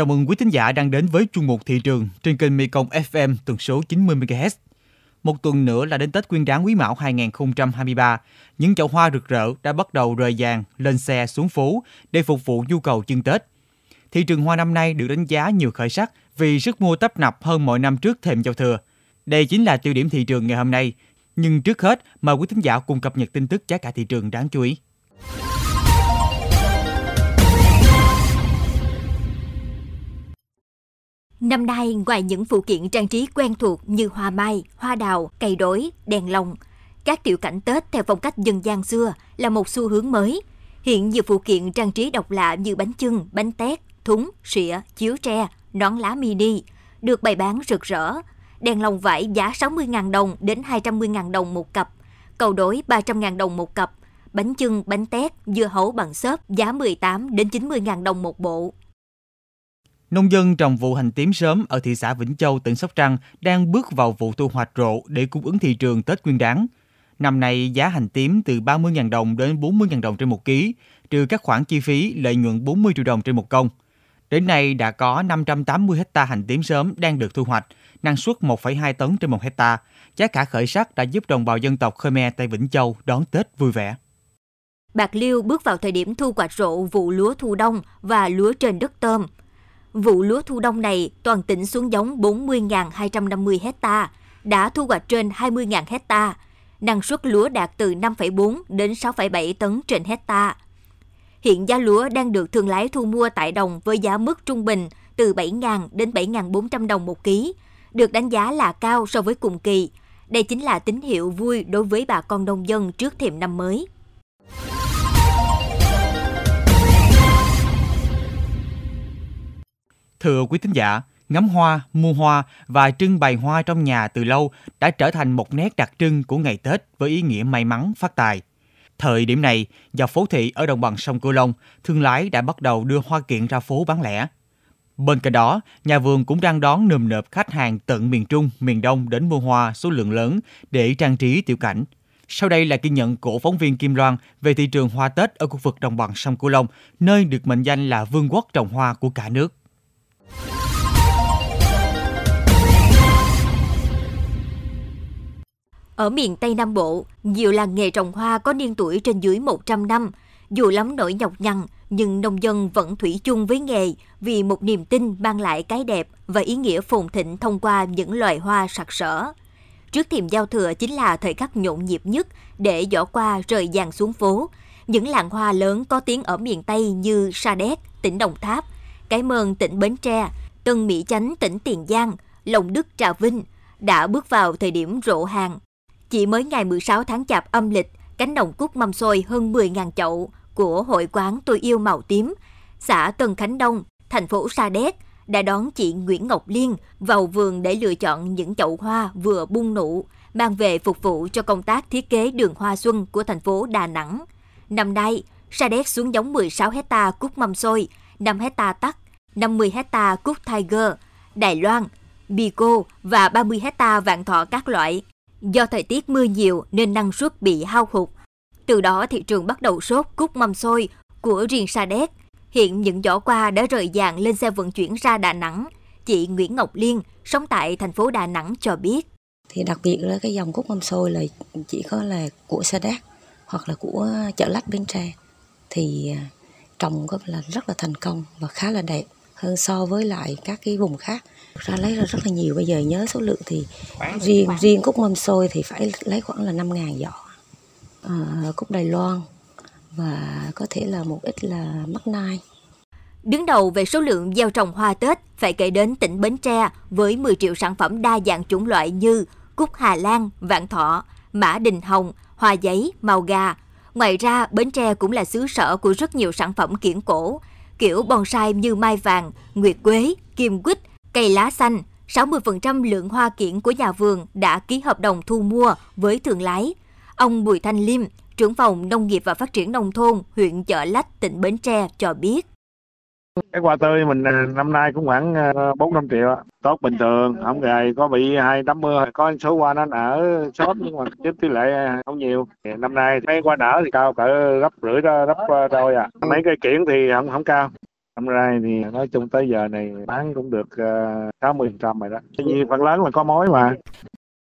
Chào mừng quý thính giả đang đến với chuyên mục thị trường trên kênh Mekong FM tần số 90 MHz. Một tuần nữa là đến Tết Nguyên đán Quý Mão 2023, những chậu hoa rực rỡ đã bắt đầu rời vàng lên xe xuống phố để phục vụ nhu cầu chân Tết. Thị trường hoa năm nay được đánh giá nhiều khởi sắc vì sức mua tấp nập hơn mọi năm trước thềm giao thừa. Đây chính là tiêu điểm thị trường ngày hôm nay. Nhưng trước hết, mời quý thính giả cùng cập nhật tin tức giá cả thị trường đáng chú ý. Năm nay, ngoài những phụ kiện trang trí quen thuộc như hoa mai, hoa đào, cây đối, đèn lồng, các tiểu cảnh Tết theo phong cách dân gian xưa là một xu hướng mới. Hiện nhiều phụ kiện trang trí độc lạ như bánh chưng, bánh tét, thúng, sỉa, chiếu tre, nón lá mini được bày bán rực rỡ. Đèn lồng vải giá 60.000 đồng đến 210.000 đồng một cặp, cầu đối 300.000 đồng một cặp, bánh chưng, bánh tét, dưa hấu bằng xốp giá 18 đến 90.000 đồng một bộ. Nông dân trồng vụ hành tím sớm ở thị xã Vĩnh Châu, tỉnh Sóc Trăng đang bước vào vụ thu hoạch rộ để cung ứng thị trường Tết Nguyên đán. Năm nay, giá hành tím từ 30.000 đồng đến 40.000 đồng trên một ký, trừ các khoản chi phí lợi nhuận 40 triệu đồng trên một công. Đến nay đã có 580 hecta hành tím sớm đang được thu hoạch, năng suất 1,2 tấn trên một hecta. Giá cả khởi sắc đã giúp đồng bào dân tộc Khmer tại Vĩnh Châu đón Tết vui vẻ. Bạc Liêu bước vào thời điểm thu hoạch rộ vụ lúa thu đông và lúa trên đất tôm – Vụ lúa thu đông này, toàn tỉnh xuống giống 40.250 hecta, đã thu hoạch trên 20.000 hecta. Năng suất lúa đạt từ 5,4 đến 6,7 tấn trên hecta. Hiện giá lúa đang được thương lái thu mua tại đồng với giá mức trung bình từ 7.000 đến 7.400 đồng một ký, được đánh giá là cao so với cùng kỳ. Đây chính là tín hiệu vui đối với bà con nông dân trước thềm năm mới. Thưa quý thính giả, ngắm hoa, mua hoa và trưng bày hoa trong nhà từ lâu đã trở thành một nét đặc trưng của ngày Tết với ý nghĩa may mắn, phát tài. Thời điểm này, dọc phố thị ở đồng bằng sông Cửu Long, thương lái đã bắt đầu đưa hoa kiện ra phố bán lẻ. Bên cạnh đó, nhà vườn cũng đang đón nườm nượp khách hàng tận miền Trung, miền Đông đến mua hoa số lượng lớn để trang trí tiểu cảnh. Sau đây là ghi nhận của phóng viên Kim Loan về thị trường hoa Tết ở khu vực đồng bằng sông Cửu Long, nơi được mệnh danh là vương quốc trồng hoa của cả nước. Ở miền Tây Nam Bộ, nhiều làng nghề trồng hoa có niên tuổi trên dưới 100 năm. Dù lắm nỗi nhọc nhằn, nhưng nông dân vẫn thủy chung với nghề vì một niềm tin mang lại cái đẹp và ý nghĩa phồn thịnh thông qua những loài hoa sặc sỡ. Trước thềm giao thừa chính là thời khắc nhộn nhịp nhất để giỏ qua rời dàn xuống phố. Những làng hoa lớn có tiếng ở miền Tây như Sa Đéc, tỉnh Đồng Tháp, cái Mơn, tỉnh Bến Tre, Tân Mỹ Chánh, tỉnh Tiền Giang, lồng Đức, Trà Vinh đã bước vào thời điểm rộ hàng chỉ mới ngày 16 tháng Chạp âm lịch, cánh đồng cúc mâm xôi hơn 10.000 chậu của hội quán Tôi yêu màu tím, xã Tân Khánh Đông, thành phố Sa Đéc đã đón chị Nguyễn Ngọc Liên vào vườn để lựa chọn những chậu hoa vừa bung nụ, mang về phục vụ cho công tác thiết kế đường hoa xuân của thành phố Đà Nẵng. Năm nay, Sa Đéc xuống giống 16 hecta cúc mâm xôi, 5 hecta tắc, 50 hecta cúc Tiger, Đài Loan, Bico và 30 hecta vạn thọ các loại. Do thời tiết mưa nhiều nên năng suất bị hao hụt. Từ đó thị trường bắt đầu sốt cúc mâm xôi của riêng Sa Đéc. Hiện những giỏ qua đã rời dạng lên xe vận chuyển ra Đà Nẵng. Chị Nguyễn Ngọc Liên, sống tại thành phố Đà Nẵng cho biết. Thì đặc biệt là cái dòng cúc mâm xôi là chỉ có là của Sa Đéc hoặc là của chợ lách Bến Tre. Thì à, trồng có là rất là thành công và khá là đẹp hơn so với lại các cái vùng khác. Ra lấy ra rất là nhiều bây giờ nhớ số lượng thì riêng riêng cúc mâm xôi thì phải lấy khoảng là 5 ngàn giỏ. À, cúc Đài Loan và có thể là một ít là mắc nai. Đứng đầu về số lượng gieo trồng hoa Tết phải kể đến tỉnh Bến Tre với 10 triệu sản phẩm đa dạng chủng loại như cúc Hà Lan, vạn thọ, mã đình hồng, hoa giấy, màu gà. Ngoài ra, Bến Tre cũng là xứ sở của rất nhiều sản phẩm kiển cổ, kiểu bonsai như mai vàng, nguyệt quế, kim quýt, cây lá xanh. 60% lượng hoa kiển của nhà vườn đã ký hợp đồng thu mua với thương lái. Ông Bùi Thanh Liêm, trưởng phòng Nông nghiệp và Phát triển Nông thôn, huyện Chợ Lách, tỉnh Bến Tre cho biết. Cái hoa tươi mình à, năm nay cũng khoảng 4 à, năm triệu, tốt bình thường, không gầy, có bị hai tắm mưa, có số hoa nó nở sớm nhưng mà chứ tỷ lệ không nhiều. Năm nay mấy hoa nở thì cao cỡ gấp rưỡi gấp đôi à. Mấy cây kiển thì không không cao năm nay thì nói chung tới giờ này bán cũng được sáu mươi trăm rồi đó vì phần lớn là có mối mà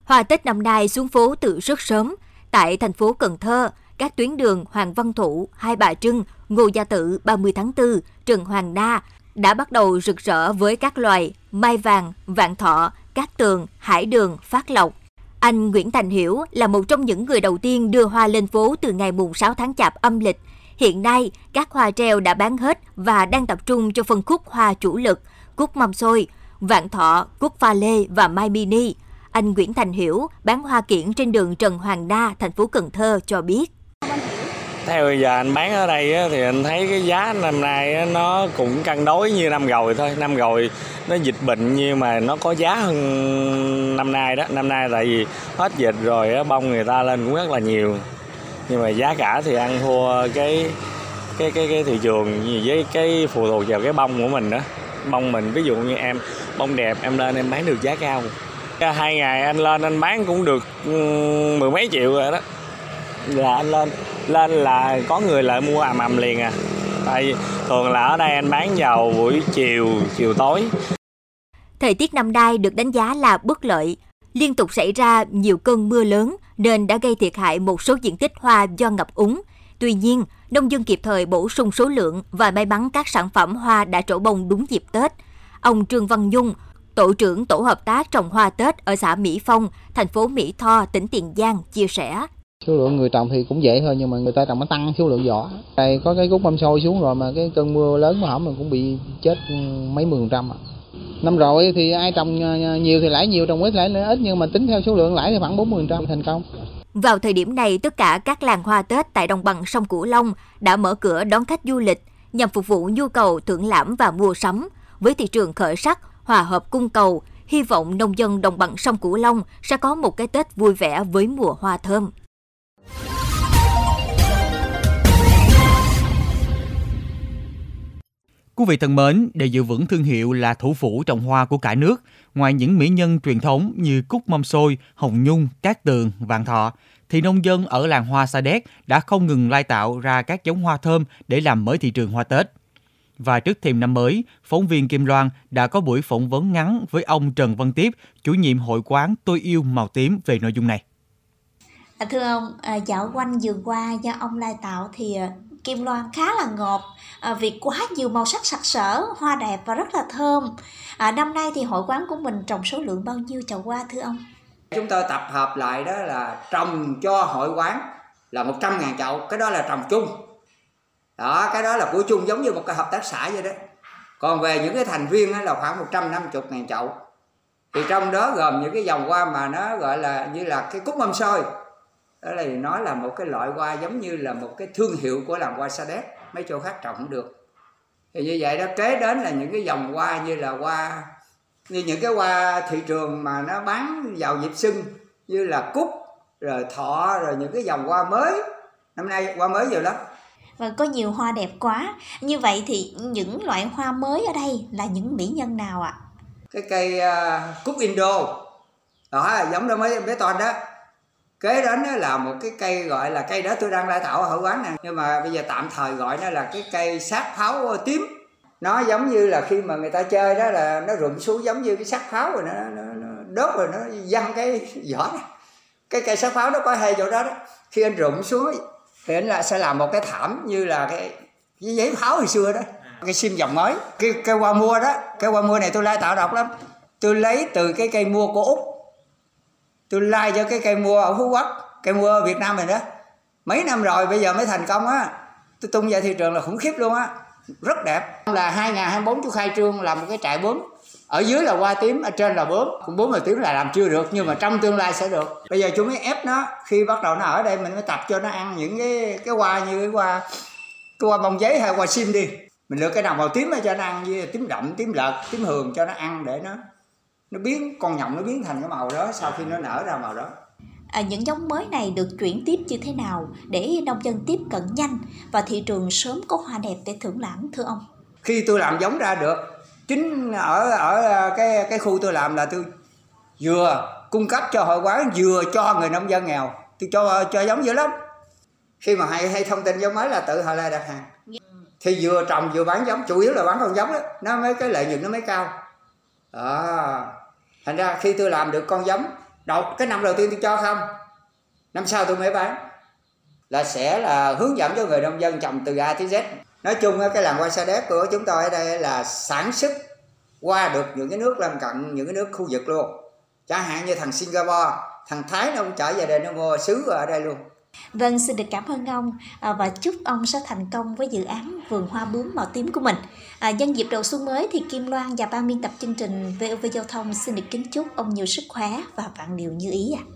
Hoa Tết năm nay xuống phố từ rất sớm. Tại thành phố Cần Thơ, các tuyến đường Hoàng Văn Thụ, Hai Bà Trưng, Ngô Gia Tự, 30 tháng 4, Trần Hoàng Đa đã bắt đầu rực rỡ với các loài mai vàng, vạn thọ, cát tường, hải đường, phát lộc. Anh Nguyễn Thành Hiểu là một trong những người đầu tiên đưa hoa lên phố từ ngày mùng 6 tháng Chạp âm lịch. Hiện nay, các hoa treo đã bán hết và đang tập trung cho phân khúc hoa chủ lực, cúc mâm xôi, vạn thọ, cúc pha lê và mai mini. Anh Nguyễn Thành Hiểu, bán hoa kiển trên đường Trần Hoàng Đa, thành phố Cần Thơ cho biết. Theo giờ anh bán ở đây thì anh thấy cái giá năm nay nó cũng cân đối như năm rồi thôi. Năm rồi nó dịch bệnh nhưng mà nó có giá hơn năm nay đó. Năm nay tại vì hết dịch rồi bông người ta lên cũng rất là nhiều. Nhưng mà giá cả thì ăn thua cái cái cái cái thị trường với cái phụ thuộc vào cái bông của mình đó. Bông mình, ví dụ như em, bông đẹp, em lên em bán được giá cao hai ngày anh lên anh bán cũng được ừ, mười mấy triệu rồi đó là anh lên lên là có người lại mua ầm ầm liền à. Tại thường là ở đây anh bán vào buổi chiều chiều tối. Thời tiết năm nay được đánh giá là bất lợi. Liên tục xảy ra nhiều cơn mưa lớn nên đã gây thiệt hại một số diện tích hoa do ngập úng. Tuy nhiên nông dân kịp thời bổ sung số lượng và may mắn các sản phẩm hoa đã trổ bông đúng dịp tết. Ông trương văn nhung Tổ trưởng Tổ hợp tác trồng hoa Tết ở xã Mỹ Phong, thành phố Mỹ Tho, tỉnh Tiền Giang chia sẻ. Số lượng người trồng thì cũng dễ thôi nhưng mà người ta trồng nó tăng số lượng vỏ. Đây có cái cúc mâm xôi xuống rồi mà cái cơn mưa lớn mà hỏng mình cũng bị chết mấy mươi phần trăm. Năm rồi thì ai trồng à, à, nhiều thì lãi nhiều, trồng ít lãi ít nhưng mà tính theo số lượng lãi thì khoảng 40% thành công. Vào thời điểm này, tất cả các làng hoa Tết tại đồng bằng sông Cửu Long đã mở cửa đón khách du lịch nhằm phục vụ nhu cầu thưởng lãm và mua sắm. Với thị trường khởi sắc, hòa hợp cung cầu, hy vọng nông dân đồng bằng sông Cửu Long sẽ có một cái Tết vui vẻ với mùa hoa thơm. Quý vị thân mến, để giữ vững thương hiệu là thủ phủ trồng hoa của cả nước, ngoài những mỹ nhân truyền thống như cúc mâm xôi, hồng nhung, cát tường, vạn thọ, thì nông dân ở làng hoa Sa Đéc đã không ngừng lai tạo ra các giống hoa thơm để làm mới thị trường hoa Tết. Và trước thềm năm mới, phóng viên Kim Loan đã có buổi phỏng vấn ngắn với ông Trần Văn Tiếp, chủ nhiệm hội quán Tôi yêu màu tím về nội dung này. À, thưa ông, à, dạo quanh vừa hoa do ông lai tạo thì à, Kim Loan khá là ngọt. À, vì quá nhiều màu sắc sặc sỡ, hoa đẹp và rất là thơm. À, năm nay thì hội quán của mình trồng số lượng bao nhiêu chậu hoa thưa ông? Chúng tôi tập hợp lại đó là trồng cho hội quán là 100.000 chậu, cái đó là trồng chung. Đó cái đó là của chung giống như một cái hợp tác xã vậy đó. Còn về những cái thành viên là khoảng 150 ngàn chậu. Thì trong đó gồm những cái dòng hoa mà nó gọi là như là cái cúc mâm xôi đó là nó là một cái loại hoa giống như là một cái thương hiệu của làng hoa sa đéc mấy chỗ khác trồng không được. Thì như vậy đó kế đến là những cái dòng hoa như là hoa như những cái hoa thị trường mà nó bán vào dịp xuân như là cúc rồi thọ rồi những cái dòng hoa mới. Năm nay hoa mới nhiều lắm. Và có nhiều hoa đẹp quá. Như vậy thì những loại hoa mới ở đây là những mỹ nhân nào ạ? Cái cây uh, cúc indo. Đó giống đó mấy bé toàn đó kế đến đó là một cái cây gọi là cây đó tôi đang lai tạo ở hội quán nè. Nhưng mà bây giờ tạm thời gọi nó là cái cây sát pháo tím. Nó giống như là khi mà người ta chơi đó là nó rụng xuống giống như cái sát pháo rồi nó, nó, nó đốt rồi nó văng cái vỏ này cái cây sát pháo nó có hai chỗ đó đó. Khi anh rụng xuống thì anh là sẽ làm một cái thảm như là cái, cái giấy pháo hồi xưa đó. Cái sim dòng mới. Cái cây hoa mua đó cái hoa mua này tôi lai tạo độc lắm. Tôi lấy từ cái cây mua của úc tôi lai cho cái cây mua ở phú quốc, cây mua ở việt nam này đó. Mấy năm rồi bây giờ mới thành công á. Tôi tung ra thị trường là khủng khiếp luôn á. Rất đẹp. Là 2024 chú khai trương làm một cái trại bướm. Ở dưới là hoa tím, ở trên là bướm. Cũng bướm là tím là làm chưa được, nhưng mà trong tương lai sẽ được. Bây giờ chúng mới ép nó, khi bắt đầu nó ở đây mình mới tập cho nó ăn những cái cái hoa như cái hoa cái hoa bông giấy hay hoa sim đi. Mình lựa cái nào màu tím cho nó ăn, với tím đậm, tím lợt, tím hường cho nó ăn để nó nó biến con nhộng nó biến thành cái màu đó sau khi nó nở ra màu đó. À, những giống mới này được chuyển tiếp như thế nào để nông dân tiếp cận nhanh và thị trường sớm có hoa đẹp để thưởng lãm thưa ông? Khi tôi làm giống ra được chính ở ở cái cái khu tôi làm là tôi vừa cung cấp cho hội quán vừa cho người nông dân nghèo. Tôi cho cho giống dữ lắm. Khi mà hay hay thông tin giống mới là tự họ lại đặt hàng. Thì vừa trồng vừa bán giống chủ yếu là bán con giống đó. Nó mới cái lợi nhuận nó mới cao. Đó thành ra khi tôi làm được con giống đầu cái năm đầu tiên tôi cho không? Năm sau tôi mới bán. Là sẽ là hướng dẫn cho người nông dân trồng từ A tới Z. Nói chung cái làng hoa sa đéc của chúng tôi ở đây là sản xuất qua được những cái nước lân cận, những cái nước khu vực luôn. Chẳng hạn như thằng Singapore, thằng Thái nó cũng trở về đây, nó mua xứ ở đây luôn. Vâng, xin được cảm ơn ông à, và chúc ông sẽ thành công với dự án vườn hoa bướm màu tím của mình. À, nhân dịp đầu xuân mới thì Kim Loan và ban biên tập chương trình VOV Giao thông xin được kính chúc ông nhiều sức khỏe và vạn điều như ý ạ. À.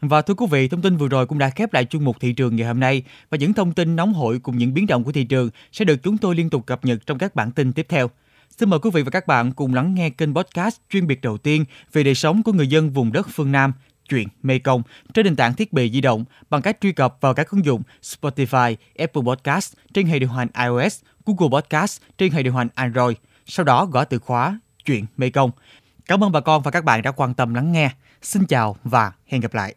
Và thưa quý vị, thông tin vừa rồi cũng đã khép lại chuyên mục thị trường ngày hôm nay và những thông tin nóng hổi cùng những biến động của thị trường sẽ được chúng tôi liên tục cập nhật trong các bản tin tiếp theo. Xin mời quý vị và các bạn cùng lắng nghe kênh podcast chuyên biệt đầu tiên về đời sống của người dân vùng đất phương Nam, chuyện Mekong trên nền tảng thiết bị di động bằng cách truy cập vào các ứng dụng Spotify, Apple Podcast trên hệ điều hành iOS, Google Podcast trên hệ điều hành Android. Sau đó gõ từ khóa chuyện Mekong. Cảm ơn bà con và các bạn đã quan tâm lắng nghe. Xin chào và hẹn gặp lại.